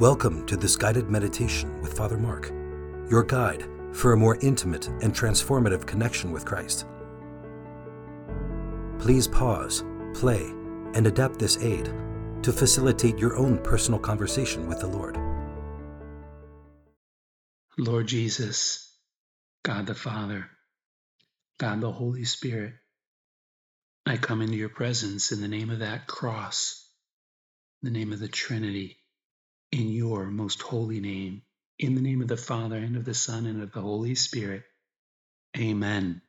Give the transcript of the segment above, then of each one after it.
Welcome to this guided meditation with Father Mark, your guide for a more intimate and transformative connection with Christ. Please pause, play, and adapt this aid to facilitate your own personal conversation with the Lord. Lord Jesus, God the Father, God the Holy Spirit, I come into your presence in the name of that cross, the name of the Trinity in your most holy name, in the name of the Father, and of the Son, and of the Holy Spirit. Amen.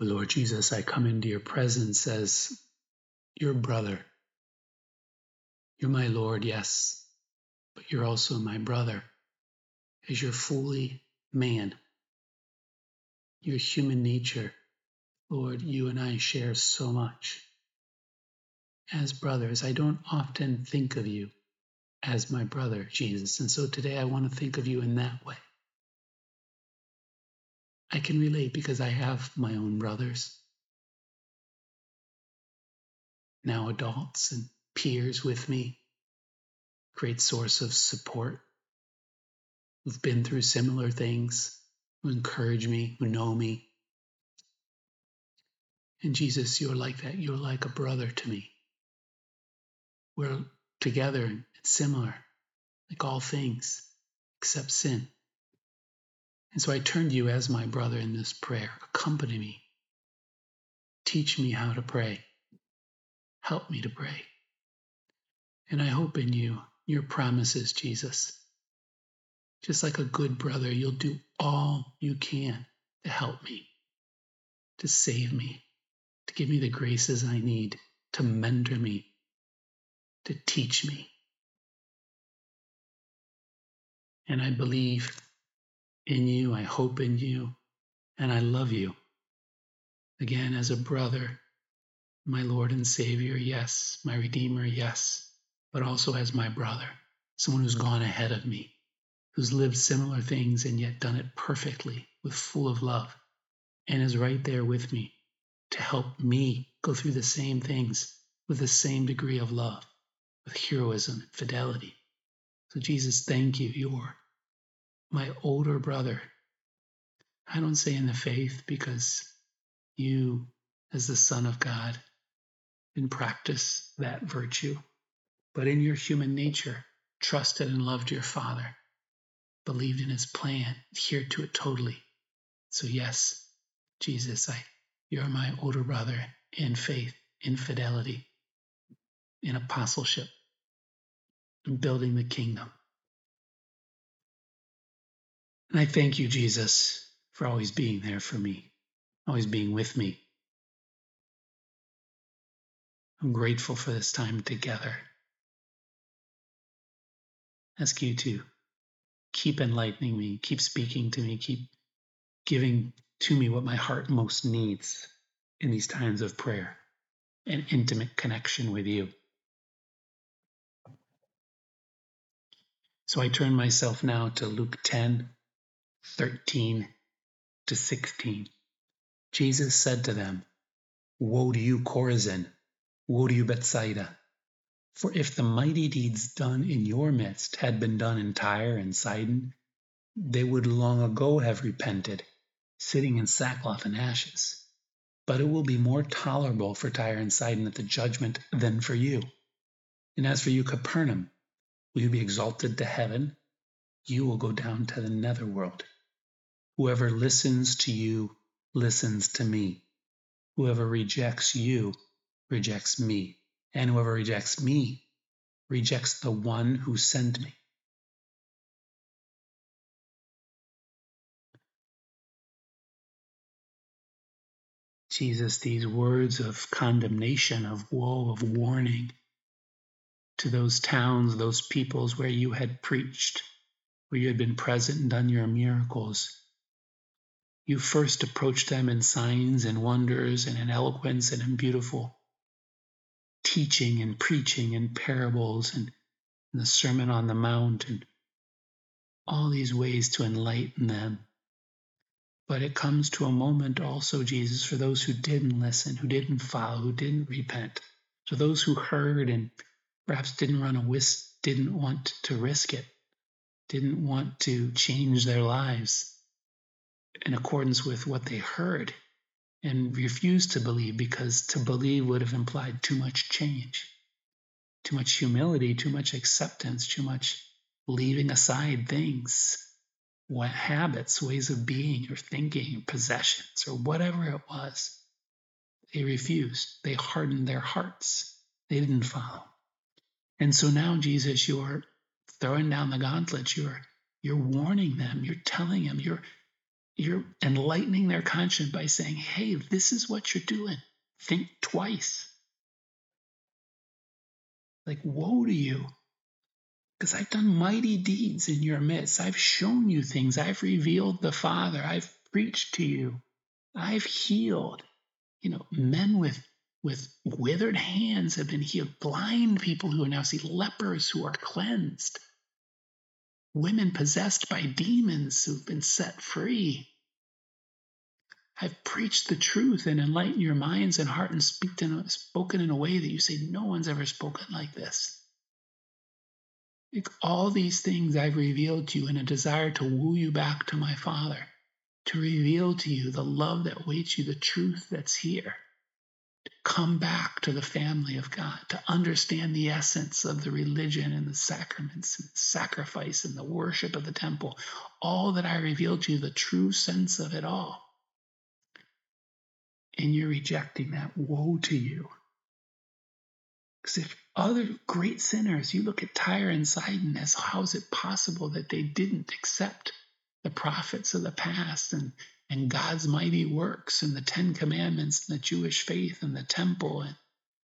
Lord Jesus, I come into your presence as your brother. You're my Lord, yes, but you're also my brother, as you're fully man. Your human nature, Lord, you and I share so much as brothers. I don't often think of you as my brother, Jesus. And so today I want to think of you in that way. I can relate because I have my own brothers, now adults and peers with me, great source of support, who've been through similar things, who encourage me, who know me. And Jesus, you're like that. You're like a brother to me we're together and similar, like all things except sin. And so I turn to you as my brother in this prayer. Accompany me. Teach me how to pray. Help me to pray. And I hope in you, your promises, Jesus. Just like a good brother, you'll do all you can to help me, to save me, to give me the graces I need, to mentor me, to teach me. And I believe in you, I hope in you, and I love you. Again, as a brother, my Lord and Savior, yes, my Redeemer, yes, but also as my brother, someone who's gone ahead of me, who's lived similar things and yet done it perfectly with full of love, and is right there with me to help me go through the same things with the same degree of love with heroism and fidelity. So, Jesus, thank you. You're my older brother. I don't say in the faith because you, as the Son of God, didn't practice that virtue, but in your human nature, trusted and loved your Father, believed in his plan, adhered to it totally. So, yes, Jesus, I, you're my older brother in faith, in fidelity in apostleship and building the kingdom. And I thank you, Jesus, for always being there for me, always being with me. I'm grateful for this time together. ask you to keep enlightening me, keep speaking to me, keep giving to me what my heart most needs in these times of prayer and intimate connection with you. So I turn myself now to Luke 10, 13 to 16. Jesus said to them, Woe to you, Chorazin! Woe to you, Bethsaida! For if the mighty deeds done in your midst had been done in Tyre and Sidon, they would long ago have repented, sitting in sackcloth and ashes. But it will be more tolerable for Tyre and Sidon at the judgment than for you. And as for you, Capernaum, Will you be exalted to heaven? You will go down to the netherworld. Whoever listens to you listens to me. Whoever rejects you rejects me. And whoever rejects me rejects the one who sent me. Jesus, these words of condemnation, of woe, of warning, to those towns, those peoples where you had preached, where you had been present and done your miracles. You first approached them in signs and wonders and in eloquence and in beautiful teaching and preaching and parables and the Sermon on the Mount and all these ways to enlighten them. But it comes to a moment also, Jesus, for those who didn't listen, who didn't follow, who didn't repent, for those who heard and perhaps didn't run a risk, didn't want to risk it, didn't want to change their lives in accordance with what they heard and refused to believe because to believe would have implied too much change, too much humility, too much acceptance, too much leaving aside things, what habits, ways of being or thinking, possessions, or whatever it was. They refused. They hardened their hearts. They didn't follow. And so now, Jesus, you're throwing down the gauntlet. You're you're warning them. You're telling them. You're you're enlightening their conscience by saying, "Hey, this is what you're doing. Think twice." Like, woe to you, because I've done mighty deeds in your midst. I've shown you things. I've revealed the Father. I've preached to you. I've healed. You know, men with with withered hands have been healed, blind people who are now see, lepers who are cleansed, women possessed by demons who've been set free. I've preached the truth and enlightened your minds and heart and spoken in a way that you say, No one's ever spoken like this. All these things I've revealed to you in a desire to woo you back to my Father, to reveal to you the love that waits you, the truth that's here come back to the family of God, to understand the essence of the religion and the sacraments and sacrifice and the worship of the temple, all that I revealed to you, the true sense of it all. And you're rejecting that. Woe to you. Because if other great sinners, you look at Tyre and Sidon as how is it possible that they didn't accept the prophets of the past and and God's mighty works and the Ten Commandments and the Jewish faith and the temple and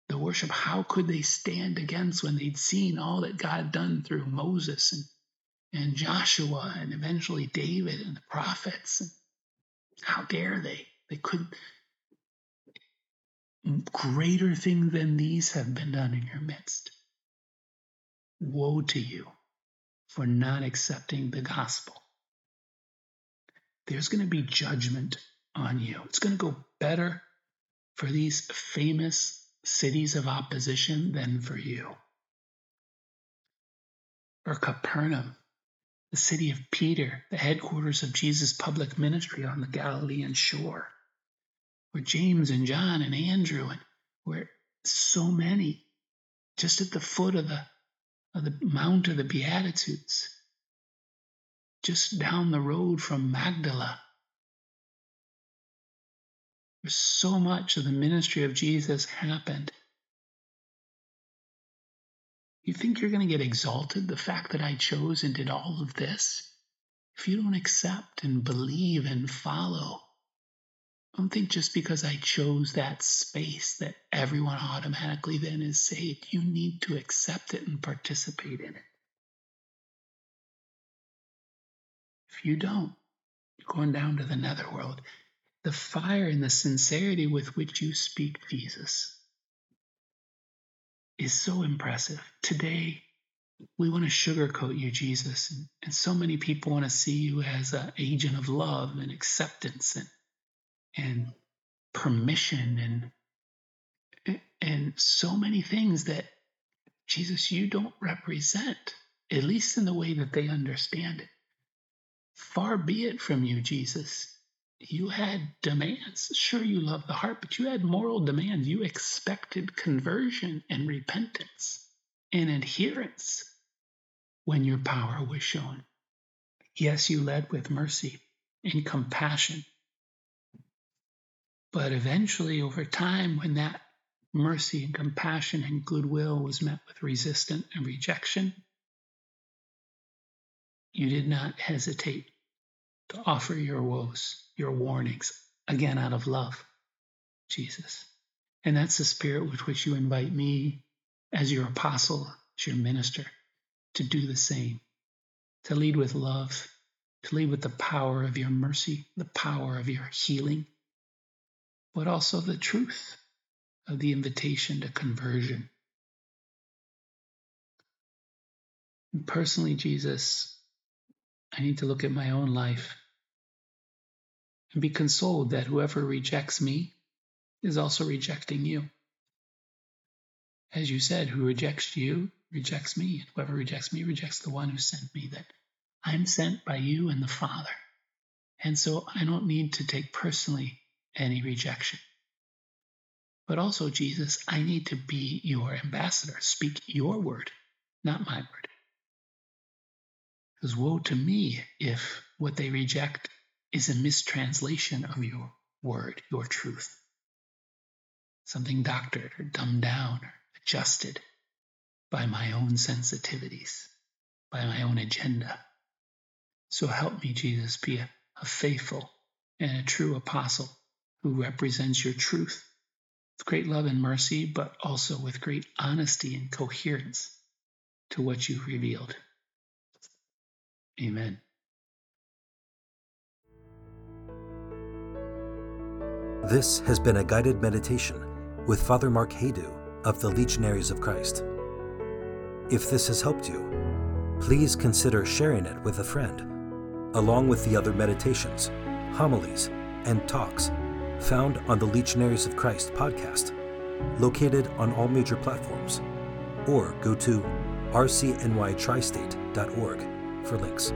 the worship, how could they stand against when they'd seen all that God had done through Moses and, and Joshua and eventually David and the prophets? And how dare they? They couldn't. Greater things than these have been done in your midst. Woe to you for not accepting the gospel there's going to be judgment on you. It's going to go better for these famous cities of opposition than for you. Or Capernaum, the city of Peter, the headquarters of Jesus' public ministry on the Galilean shore, where James and John and Andrew and where so many just at the foot of the of the Mount of the Beatitudes just down the road from Magdala. So much of the ministry of Jesus happened. You think you're going to get exalted the fact that I chose and did all of this? If you don't accept and believe and follow, don't think just because I chose that space that everyone automatically then is saved. You need to accept it and participate in it. You don't, you're going down to the netherworld. The fire and the sincerity with which you speak Jesus is so impressive. Today, we want to sugarcoat you, Jesus. And, and so many people want to see you as an agent of love and acceptance and, and permission and, and so many things that, Jesus, you don't represent, at least in the way that they understand it. Far be it from you, Jesus. You had demands. Sure, you love the heart, but you had moral demands. You expected conversion and repentance and adherence when your power was shown. Yes, you led with mercy and compassion. But eventually, over time, when that mercy and compassion and goodwill was met with resistance and rejection, you did not hesitate to offer your woes, your warnings, again out of love, Jesus. And that's the spirit with which you invite me as your apostle, as your minister, to do the same, to lead with love, to lead with the power of your mercy, the power of your healing, but also the truth of the invitation to conversion. And personally, Jesus, I need to look at my own life and be consoled that whoever rejects me is also rejecting you. As you said, who rejects you rejects me, and whoever rejects me rejects the one who sent me, that I'm sent by you and the Father. And so I don't need to take personally any rejection. But also, Jesus, I need to be your ambassador, speak your word, not my word. Because woe to me if what they reject is a mistranslation of your word, your truth. Something doctored or dumbed down or adjusted by my own sensitivities, by my own agenda. So help me, Jesus, be a, a faithful and a true apostle who represents your truth with great love and mercy, but also with great honesty and coherence to what you've revealed. Amen. This has been a guided meditation with Father Mark Haydu of the Legionaries of Christ. If this has helped you, please consider sharing it with a friend, along with the other meditations, homilies, and talks found on the Legionaries of Christ podcast, located on all major platforms, or go to rcnytristate.org for links.